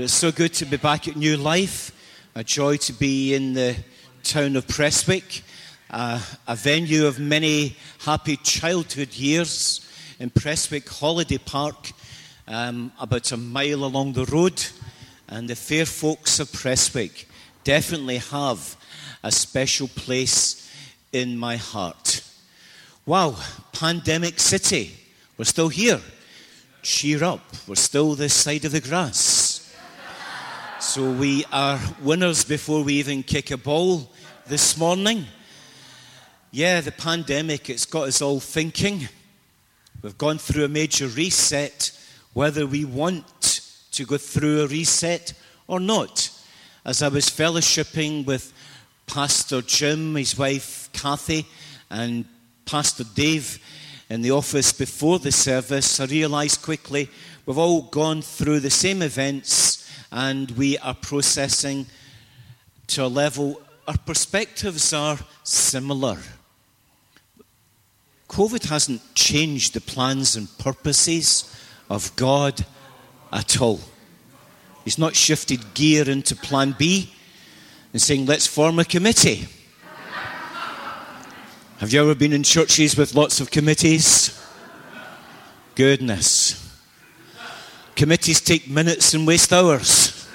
But it's so good to be back at New Life. A joy to be in the town of Prestwick, uh, a venue of many happy childhood years in Prestwick Holiday Park, um, about a mile along the road. And the fair folks of Prestwick definitely have a special place in my heart. Wow, pandemic city. We're still here. Cheer up. We're still this side of the grass. So we are winners before we even kick a ball this morning. Yeah, the pandemic, it's got us all thinking. We've gone through a major reset, whether we want to go through a reset or not. As I was fellowshipping with Pastor Jim, his wife Kathy, and Pastor Dave in the office before the service, I realized quickly we've all gone through the same events and we are processing to a level, our perspectives are similar. COVID hasn't changed the plans and purposes of God at all. He's not shifted gear into plan B and saying, let's form a committee. Have you ever been in churches with lots of committees? Goodness. Committees take minutes and waste hours.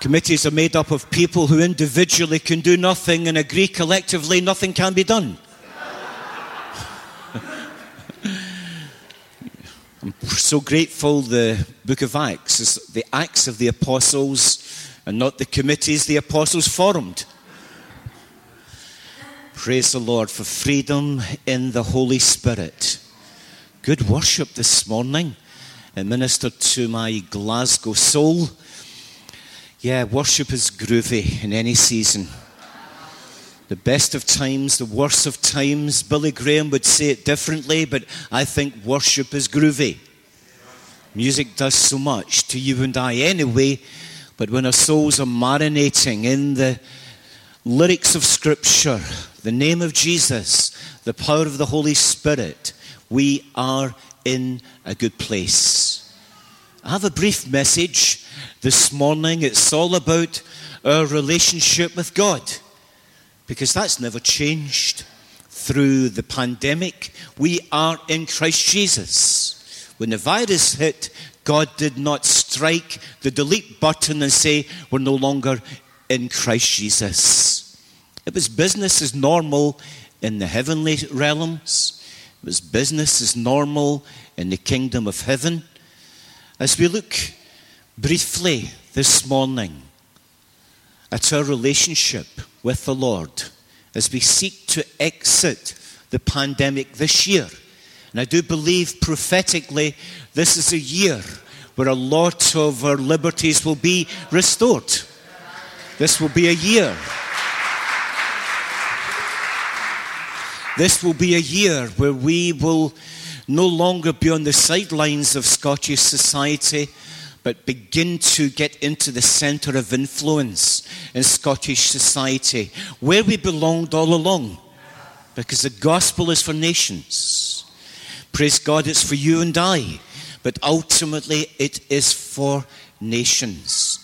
Committees are made up of people who individually can do nothing and agree collectively nothing can be done. I'm so grateful the book of Acts is the Acts of the Apostles and not the committees the apostles formed. Praise the Lord for freedom in the Holy Spirit. Good worship this morning. Ministered to my Glasgow soul. Yeah, worship is groovy in any season. The best of times, the worst of times. Billy Graham would say it differently, but I think worship is groovy. Music does so much to you and I anyway, but when our souls are marinating in the lyrics of Scripture, the name of Jesus, the power of the Holy Spirit, we are in a good place. I have a brief message this morning. It's all about our relationship with God because that's never changed through the pandemic. We are in Christ Jesus. When the virus hit, God did not strike the delete button and say, We're no longer in Christ Jesus. It was business as normal in the heavenly realms. It was business as normal in the kingdom of heaven. As we look briefly this morning at our relationship with the Lord, as we seek to exit the pandemic this year, and I do believe prophetically this is a year where a lot of our liberties will be restored. This will be a year This will be a year where we will no longer be on the sidelines of Scottish society, but begin to get into the centre of influence in Scottish society, where we belonged all along, because the gospel is for nations. Praise God, it's for you and I, but ultimately it is for nations.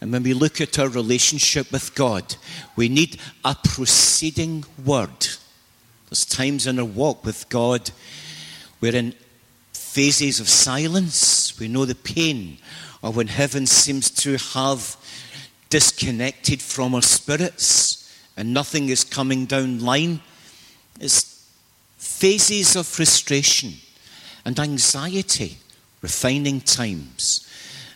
And when we look at our relationship with God, we need a proceeding word there's times in our walk with God we're in phases of silence. We know the pain of when heaven seems to have disconnected from our spirits and nothing is coming down line. It's phases of frustration and anxiety, refining times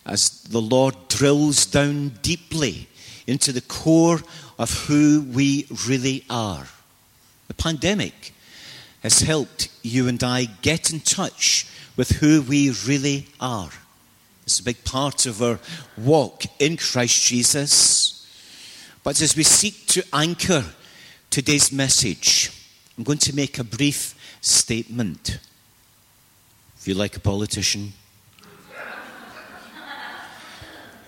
as the Lord drills down deeply into the core of who we really are. The pandemic has helped you and I get in touch with who we really are. It's a big part of our walk in Christ Jesus. But as we seek to anchor today's message, I'm going to make a brief statement. If you like a politician,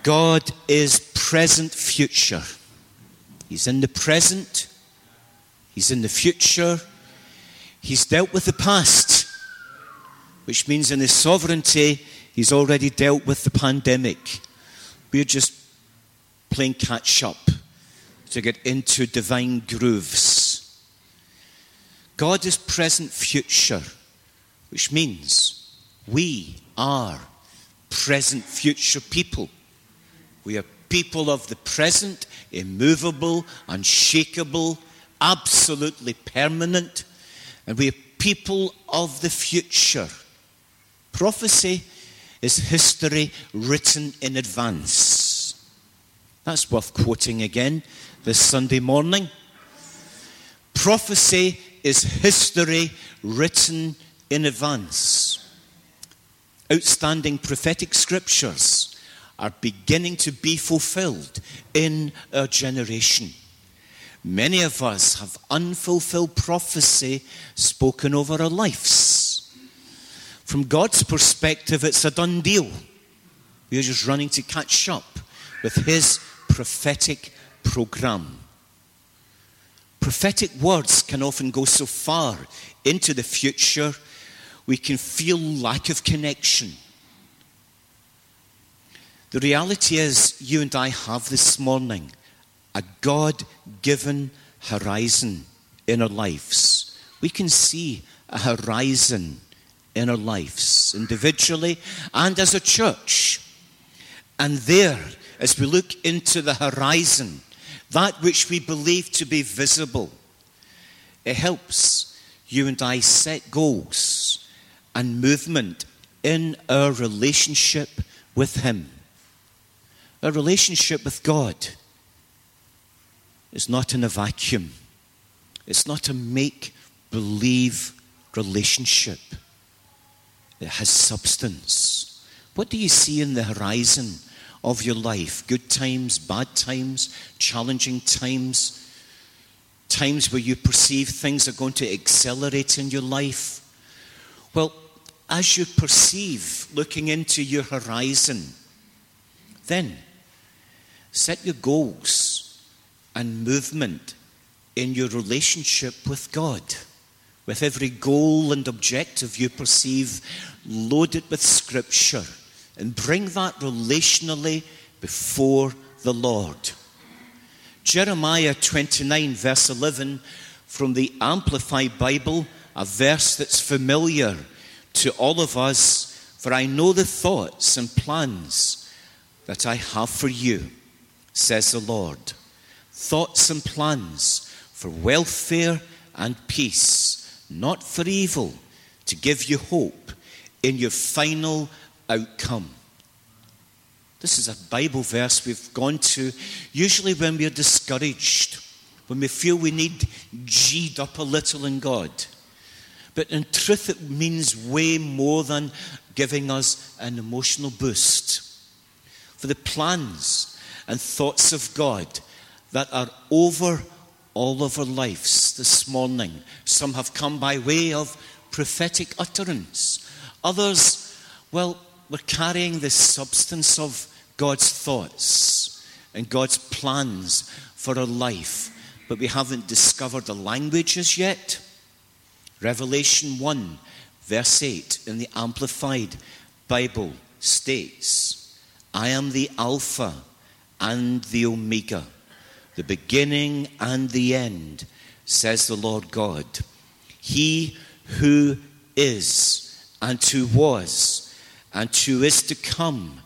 God is present future. He's in the present He's in the future. He's dealt with the past, which means in His sovereignty, He's already dealt with the pandemic. We're just playing catch up to get into divine grooves. God is present future, which means we are present future people. We are people of the present, immovable, unshakable, absolutely permanent, and we are people of the future. Prophecy is history written in advance. That's worth quoting again this Sunday morning. Prophecy is history written in advance. Outstanding prophetic scriptures are beginning to be fulfilled in our generation. Many of us have unfulfilled prophecy spoken over our lives. From God's perspective, it's a done deal. We're just running to catch up with His prophetic program. Prophetic words can often go so far into the future, we can feel lack of connection. The reality is, you and I have this morning a God given horizon in our lives. We can see a horizon in our lives, individually and as a church. And there, as we look into the horizon, that which we believe to be visible, it helps you and I set goals and movement in our relationship with Him. Our relationship with God is not in a vacuum, it's not a make believe relationship It has substance. What do you see in the horizon of your life? Good times, bad times, challenging times, times where you perceive things are going to accelerate in your life? Well, as you perceive looking into your horizon, then set your goals and movement in your relationship with God with every goal and objective you perceive loaded with Scripture and bring that relationally before the Lord. Jeremiah 29, verse 11, from the Amplified Bible, a verse that's familiar to all of us. For I know the thoughts and plans that I have for you, says the Lord. Thoughts and plans for welfare and peace not for evil, to give you hope in your final outcome. This is a Bible verse we've gone to usually when we're discouraged, when we feel we need G'd up a little in God. But in truth, it means way more than giving us an emotional boost. For the plans and thoughts of God that are over all of our lives this morning. Some have come by way of prophetic utterance. Others, well, we're carrying the substance of God's thoughts and God's plans for our life, but we haven't discovered the languages yet. Revelation 1, verse 8 in the Amplified Bible states, I am the Alpha and the Omega the beginning and the end, says the Lord God. He who is and who was and who is to come,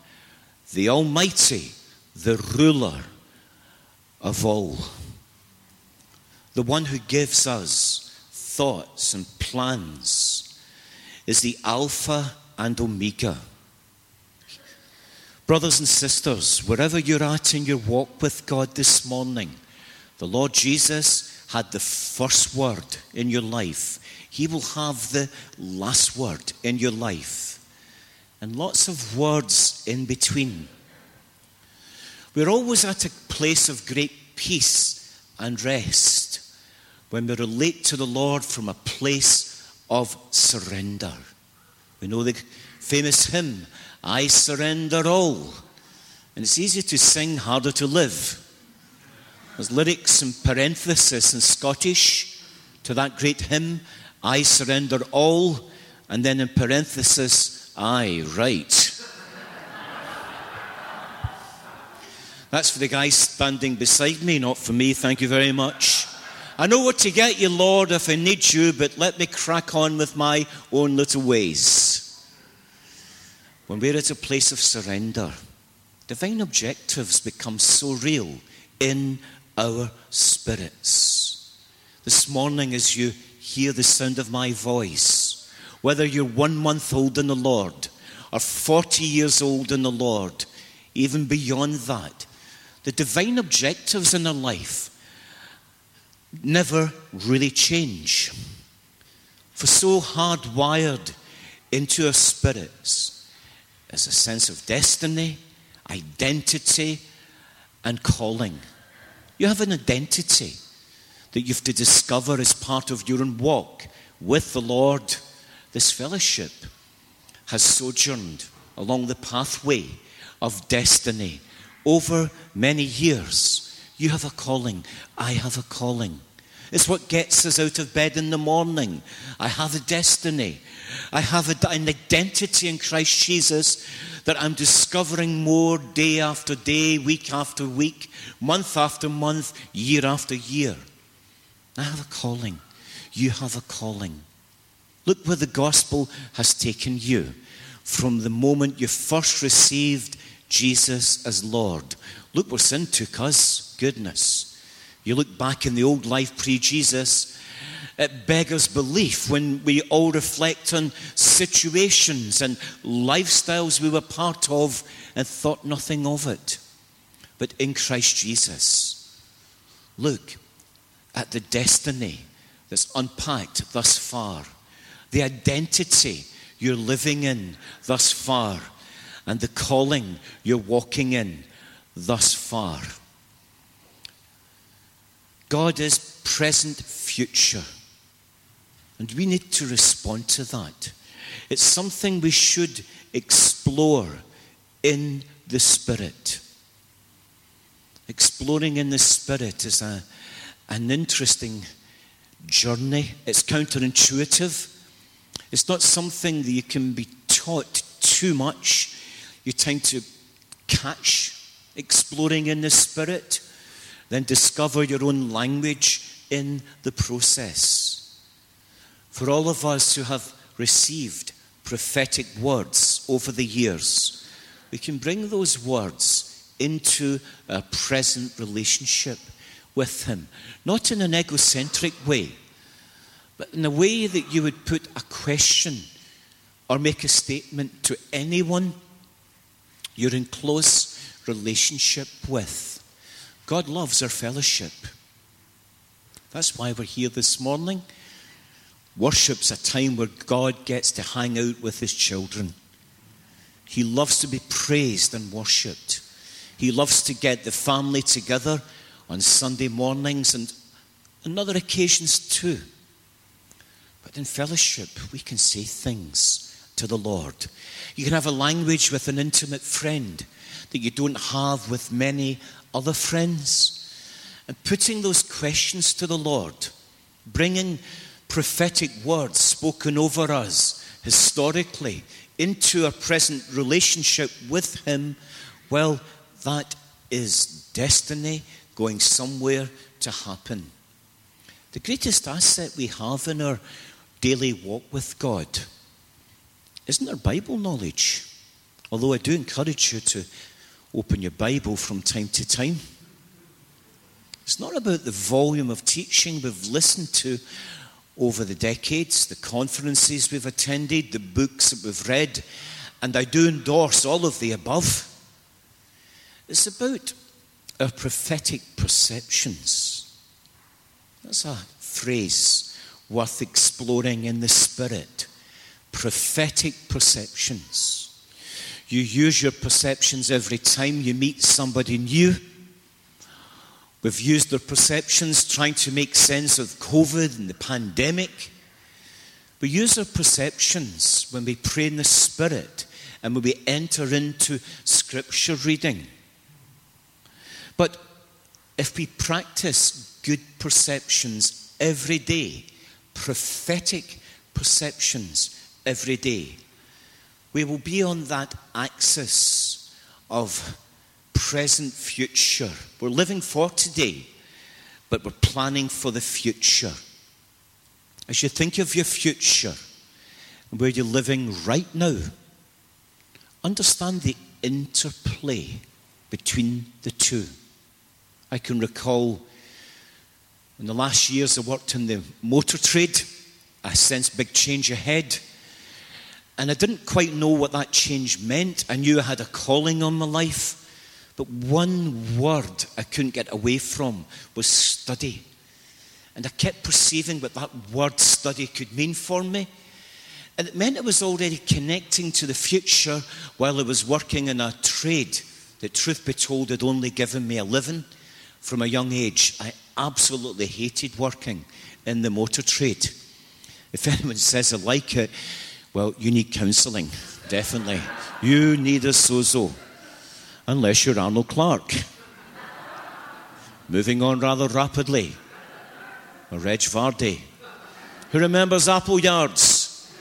the Almighty, the ruler of all, the one who gives us thoughts and plans, is the Alpha and Omega Brothers and sisters, wherever you're at in your walk with God this morning, the Lord Jesus had the first word in your life. He will have the last word in your life. And lots of words in between. We're always at a place of great peace and rest when we relate to the Lord from a place of surrender. We know the famous hymn, I surrender all. And it's easy to sing, harder to live. There's lyrics in parenthesis in Scottish to that great hymn, I surrender all, and then in parenthesis, I write. That's for the guy standing beside me, not for me, thank you very much. I know what to get you, Lord, if I need you, but let me crack on with my own little ways. When we're at a place of surrender, divine objectives become so real in our spirits. This morning, as you hear the sound of my voice, whether you're one month old in the Lord or 40 years old in the Lord, even beyond that, the divine objectives in our life never really change. For so hardwired into our spirits is a sense of destiny, identity, and calling. You have an identity that you have to discover as part of your own walk with the Lord. This fellowship has sojourned along the pathway of destiny over many years. You have a calling. I have a calling. It's what gets us out of bed in the morning. I have a destiny. I have an identity in Christ Jesus that I'm discovering more day after day, week after week, month after month, year after year. I have a calling. You have a calling. Look where the gospel has taken you from the moment you first received Jesus as Lord. Look where sin took us. Goodness. You look back in the old life pre Jesus, it beggars belief when we all reflect on situations and lifestyles we were part of and thought nothing of it. But in Christ Jesus, look at the destiny that's unpacked thus far, the identity you're living in thus far, and the calling you're walking in thus far. God is present, future. And we need to respond to that. It's something we should explore in the Spirit. Exploring in the Spirit is a, an interesting journey. It's counterintuitive. It's not something that you can be taught too much. You tend to catch exploring in the Spirit then discover your own language in the process. For all of us who have received prophetic words over the years, we can bring those words into a present relationship with Him, not in an egocentric way, but in a way that you would put a question or make a statement to anyone you're in close relationship with. God loves our fellowship. That's why we're here this morning. Worship's a time where God gets to hang out with his children. He loves to be praised and worshipped. He loves to get the family together on Sunday mornings and on other occasions too. But in fellowship, we can say things to the Lord. You can have a language with an intimate friend that you don't have with many other friends, and putting those questions to the Lord, bringing prophetic words spoken over us historically into a present relationship with Him, well, that is destiny going somewhere to happen. The greatest asset we have in our daily walk with God isn't our Bible knowledge. Although I do encourage you to open your Bible from time to time. It's not about the volume of teaching we've listened to over the decades, the conferences we've attended, the books that we've read, and I do endorse all of the above. It's about our prophetic perceptions. That's a phrase worth exploring in the spirit. Prophetic perceptions. You use your perceptions every time you meet somebody new. We've used their perceptions trying to make sense of COVID and the pandemic. We use our perceptions when we pray in the Spirit and when we enter into Scripture reading. But if we practice good perceptions every day, prophetic perceptions every day, we will be on that axis of present future. We're living for today, but we're planning for the future. As you think of your future and where you're living right now, understand the interplay between the two. I can recall in the last years I worked in the motor trade, I sensed big change ahead. And I didn't quite know what that change meant. I knew I had a calling on my life. But one word I couldn't get away from was study. And I kept perceiving what that word study could mean for me. And it meant I was already connecting to the future while I was working in a trade that, truth be told, had only given me a living from a young age. I absolutely hated working in the motor trade. If anyone says I like it, well, you need counselling, definitely. You need a sozo, unless you're Arnold Clark. Moving on rather rapidly. Reg Vardy. Who remembers Appleyards?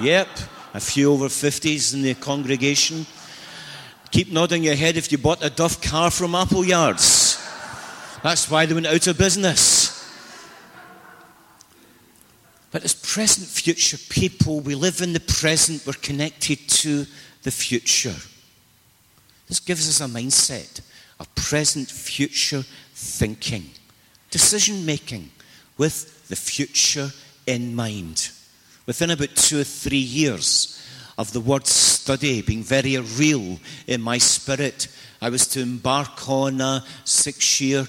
Yep, a few over 50s in the congregation. Keep nodding your head if you bought a Duff car from Appleyards. That's why they went out of business. But as present future people, we live in the present, we're connected to the future. This gives us a mindset of present future thinking, decision making with the future in mind. Within about two or three years of the word study being very real in my spirit, I was to embark on a six year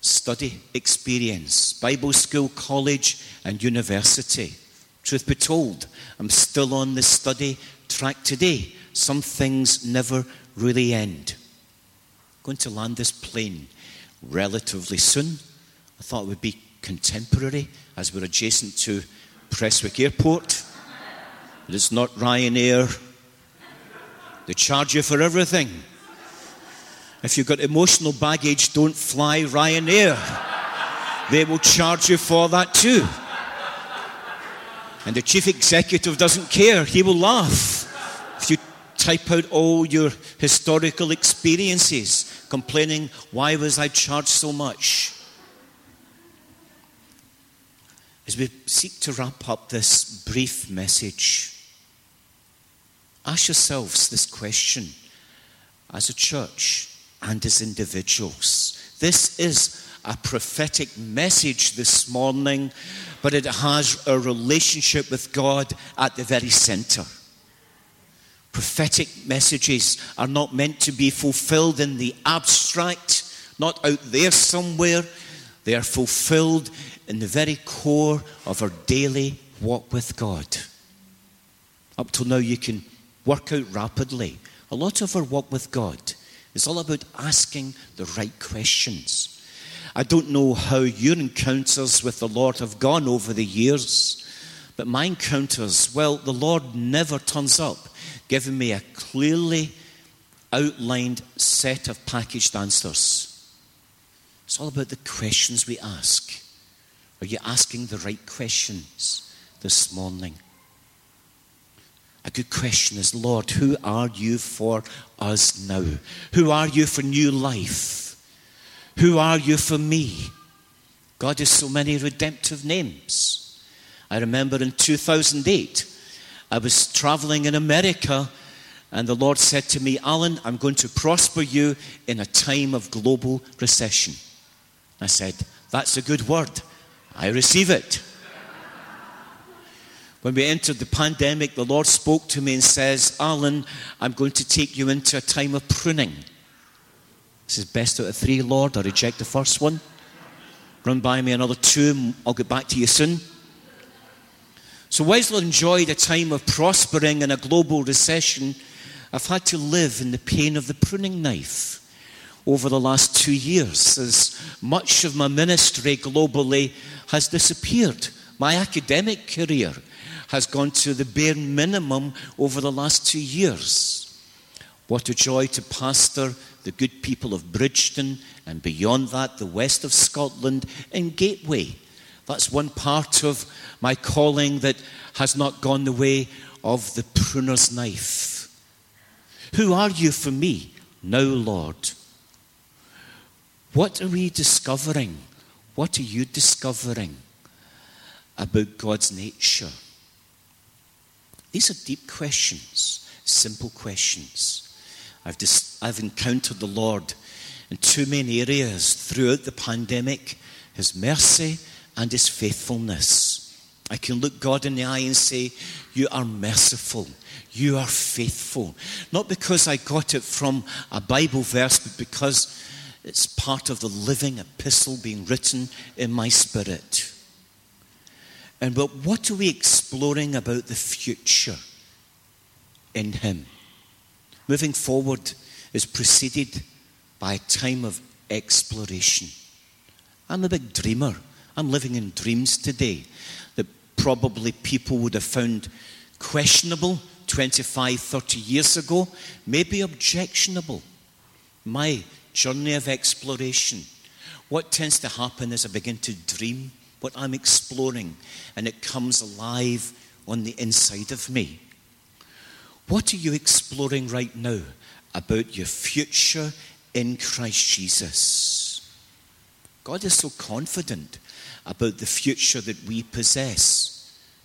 study experience Bible school, college, and university. Truth be told, I'm still on the study track today. Some things never really end. I'm going to land this plane relatively soon. I thought it would be contemporary as we're adjacent to Prestwick Airport. But it's not Ryanair. They charge you for everything. If you've got emotional baggage, don't fly Ryanair. They will charge you for that too. And the chief executive doesn't care, he will laugh. If you type out all your historical experiences, complaining, why was I charged so much? As we seek to wrap up this brief message, ask yourselves this question as a church and as individuals. This is a prophetic message this morning, but it has a relationship with God at the very center. Prophetic messages are not meant to be fulfilled in the abstract, not out there somewhere. They are fulfilled in the very core of our daily walk with God. Up till now, you can work out rapidly. A lot of our walk with God is all about asking the right questions. I don't know how your encounters with the Lord have gone over the years, but my encounters, well, the Lord never turns up giving me a clearly outlined set of packaged answers. It's all about the questions we ask. Are you asking the right questions this morning? A good question is, Lord, who are you for us now? Who are you for new life? Who are you for me? God has so many redemptive names. I remember in 2008, I was traveling in America, and the Lord said to me, Alan, I'm going to prosper you in a time of global recession. I said, That's a good word. I receive it. When we entered the pandemic, the Lord spoke to me and says, Alan, I'm going to take you into a time of pruning. This is best out of three, Lord. I reject the first one. Run by me another two, I'll get back to you soon. So, whilst I enjoyed a time of prospering in a global recession. I've had to live in the pain of the pruning knife over the last two years as much of my ministry globally has disappeared. My academic career has gone to the bare minimum over the last two years. What a joy to pastor the good people of Bridgeton and beyond that, the west of Scotland and Gateway. That's one part of my calling that has not gone the way of the pruner's knife. Who are you for me? Now, Lord, what are we discovering? What are you discovering about God's nature? These are deep questions, simple questions. I've, dis- I've encountered the Lord in too many areas throughout the pandemic His mercy and His faithfulness. I can look God in the eye and say, You are merciful. You are faithful. Not because I got it from a Bible verse, but because it's part of the living epistle being written in my spirit. And but what are we exploring about the future in Him? Moving forward is preceded by a time of exploration. I'm a big dreamer. I'm living in dreams today that probably people would have found questionable 25, 30 years ago, maybe objectionable. My journey of exploration. What tends to happen is I begin to dream what I'm exploring, and it comes alive on the inside of me. What are you exploring right now about your future in Christ Jesus? God is so confident about the future that we possess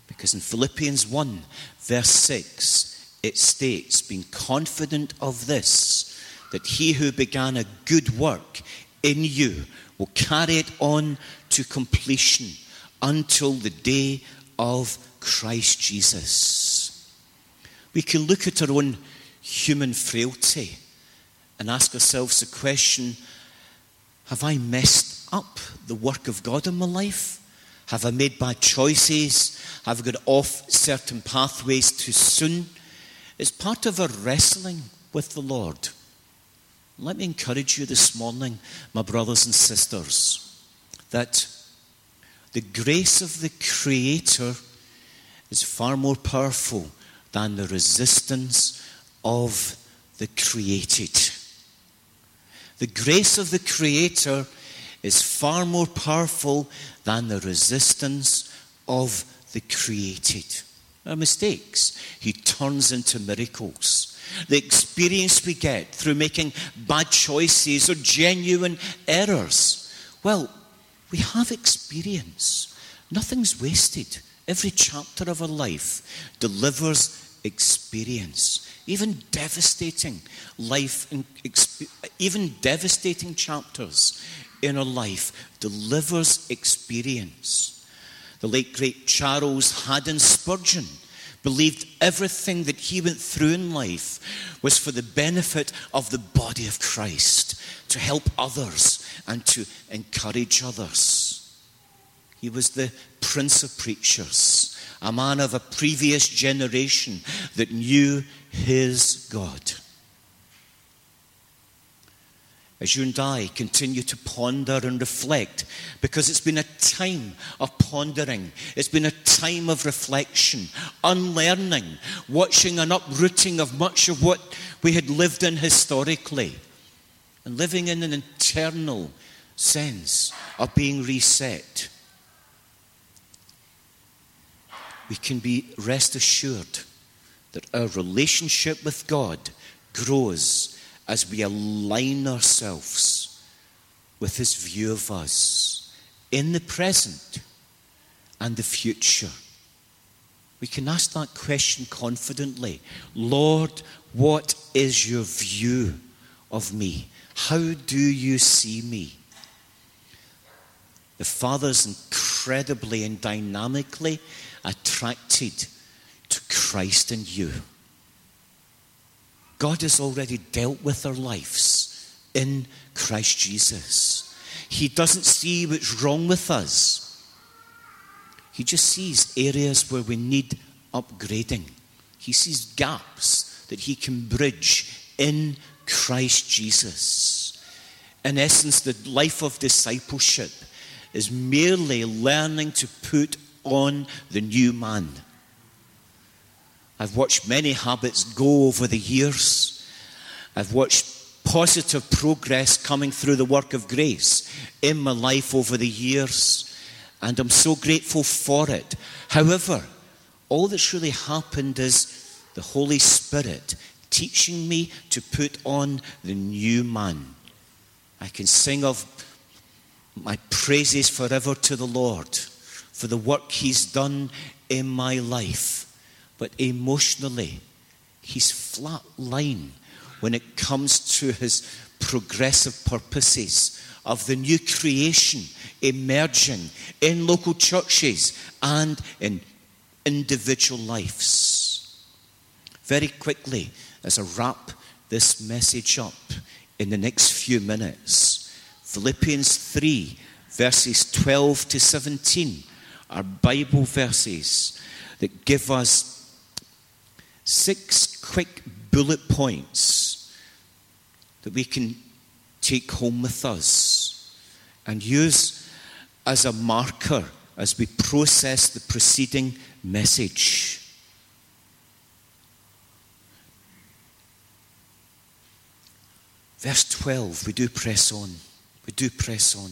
because in Philippians 1, verse 6, it states, being confident of this, that he who began a good work in you will carry it on to completion until the day of Christ Jesus. We can look at our own human frailty and ask ourselves the question Have I messed up the work of God in my life? Have I made bad choices? Have I got off certain pathways too soon? It's part of our wrestling with the Lord. Let me encourage you this morning, my brothers and sisters, that the grace of the Creator is far more powerful than the resistance of the created. The grace of the Creator is far more powerful than the resistance of the created. Our mistakes, He turns into miracles. The experience we get through making bad choices or genuine errors. Well, we have experience. Nothing's wasted. Every chapter of our life delivers experience. Even devastating life, even devastating chapters in our life delivers experience. The late great Charles Haddon Spurgeon believed everything that he went through in life was for the benefit of the body of Christ, to help others and to encourage others. He was the prince of preachers, a man of a previous generation that knew his God as you and I continue to ponder and reflect, because it's been a time of pondering, it's been a time of reflection, unlearning, watching an uprooting of much of what we had lived in historically, and living in an internal sense of being reset. We can be rest assured that our relationship with God grows as we align ourselves with His view of us in the present and the future. We can ask that question confidently Lord, what is your view of me? How do you see me? The Father's incredibly and dynamically attracted to Christ and you. God has already dealt with our lives in Christ Jesus. He doesn't see what's wrong with us, He just sees areas where we need upgrading. He sees gaps that He can bridge in Christ Jesus. In essence, the life of discipleship is merely learning to put on the new man. I've watched many habits go over the years. I've watched positive progress coming through the work of grace in my life over the years, and I'm so grateful for it. However, all that's really happened is the Holy Spirit teaching me to put on the new man. I can sing of my praises forever to the Lord for the work He's done in my life. But emotionally, He's flat line when it comes to His progressive purposes of the new creation emerging in local churches and in individual lives. Very quickly, as I wrap this message up in the next few minutes, Philippians 3, verses 12 to 17 are Bible verses that give us six quick bullet points that we can take home with us and use as a marker as we process the preceding message. Verse 12, we do press on. We do press on.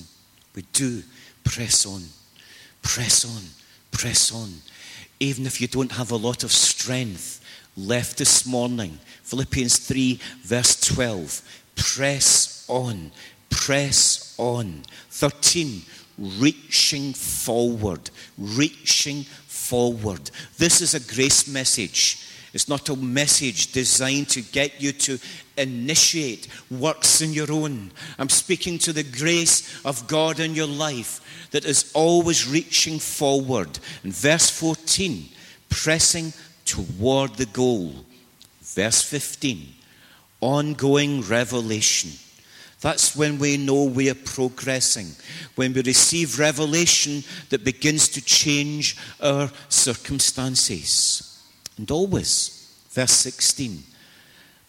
We do press on. Press on. Press on. Even if you don't have a lot of strength left this morning. Philippians 3, verse 12. Press on. Press on. 13. Reaching forward. Reaching forward. This is a grace message. It's not a message designed to get you to initiate works in your own. I'm speaking to the grace of God in your life that is always reaching forward. In verse 14, pressing toward the goal. Verse 15, ongoing revelation. That's when we know we are progressing, when we receive revelation that begins to change our circumstances. And always, verse 16,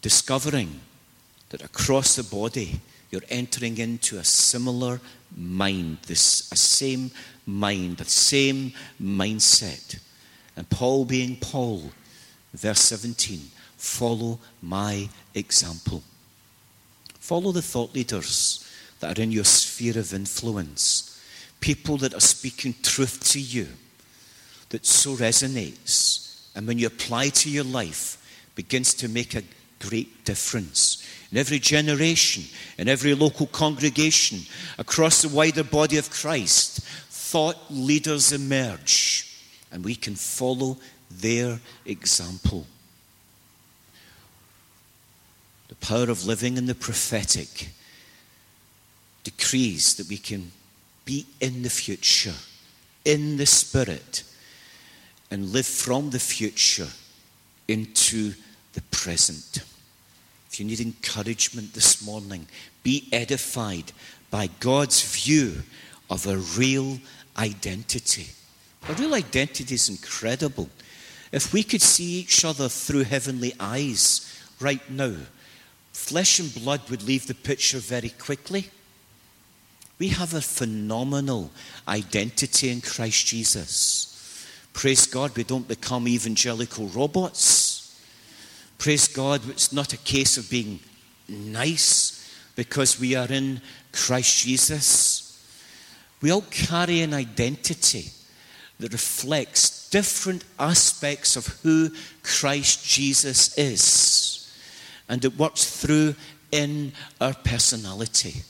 discovering that across the body you're entering into a similar mind, this a same mind, a same mindset. And Paul being Paul, verse 17, follow my example. Follow the thought leaders that are in your sphere of influence, people that are speaking truth to you that so resonates and when you apply to your life, begins to make a great difference. In every generation, in every local congregation, across the wider body of Christ, thought leaders emerge, and we can follow their example. The power of living in the prophetic decrees that we can be in the future, in the Spirit and live from the future into the present. If you need encouragement this morning, be edified by God's view of a real identity. A real identity is incredible. If we could see each other through heavenly eyes right now, flesh and blood would leave the picture very quickly. We have a phenomenal identity in Christ Jesus. Praise God, we don't become evangelical robots. Praise God, it's not a case of being nice because we are in Christ Jesus. We all carry an identity that reflects different aspects of who Christ Jesus is. And it works through in our personality.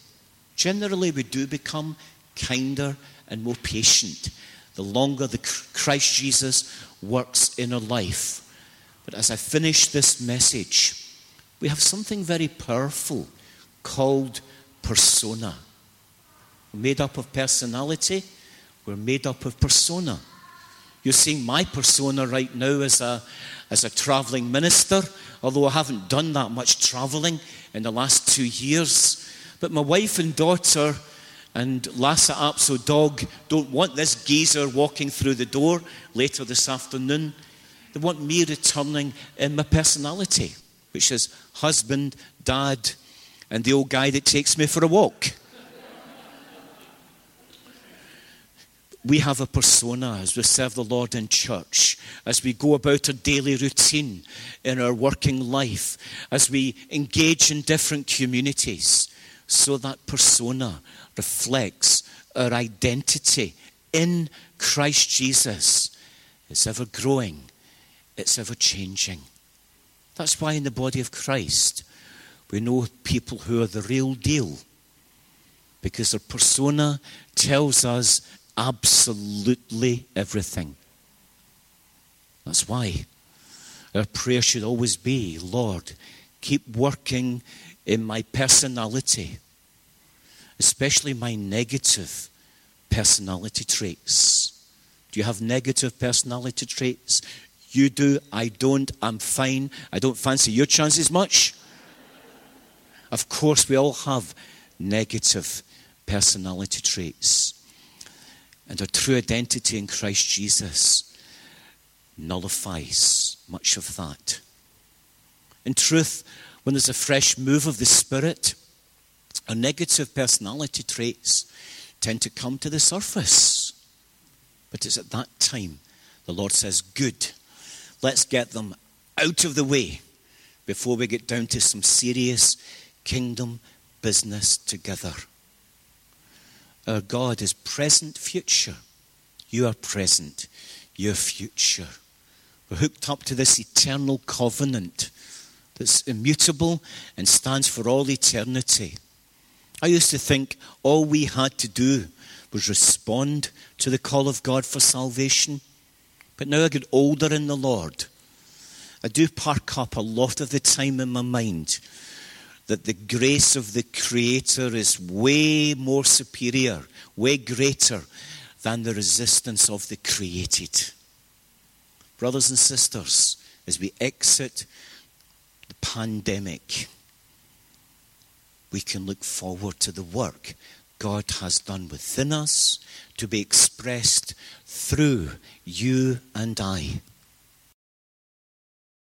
Generally, we do become kinder and more patient the longer the Christ Jesus works in our life. But as I finish this message, we have something very powerful called persona. Made up of personality, we're made up of persona. You're seeing my persona right now as a, as a traveling minister, although I haven't done that much traveling in the last two years. But my wife and daughter and Lhasa Apso dog don't want this geezer walking through the door later this afternoon. They want me returning in my personality, which is husband, dad, and the old guy that takes me for a walk. We have a persona as we serve the Lord in church, as we go about our daily routine in our working life, as we engage in different communities. So that persona reflects our identity in Christ Jesus. It's ever growing, it's ever changing. That's why in the body of Christ, we know people who are the real deal because their persona tells us absolutely everything. That's why our prayer should always be Lord, keep working in my personality, especially my negative personality traits. Do you have negative personality traits? You do, I don't, I'm fine. I don't fancy your chances much. Of course, we all have negative personality traits. And our true identity in Christ Jesus nullifies much of that. In truth, when there's a fresh move of the Spirit, our negative personality traits tend to come to the surface. But it's at that time the Lord says, Good, let's get them out of the way before we get down to some serious kingdom business together. Our God is present, future. You are present, your future. We're hooked up to this eternal covenant that's immutable and stands for all eternity. I used to think all we had to do was respond to the call of God for salvation. But now I get older in the Lord. I do park up a lot of the time in my mind that the grace of the Creator is way more superior, way greater than the resistance of the created. Brothers and sisters, as we exit the pandemic, we can look forward to the work God has done within us to be expressed through you and I.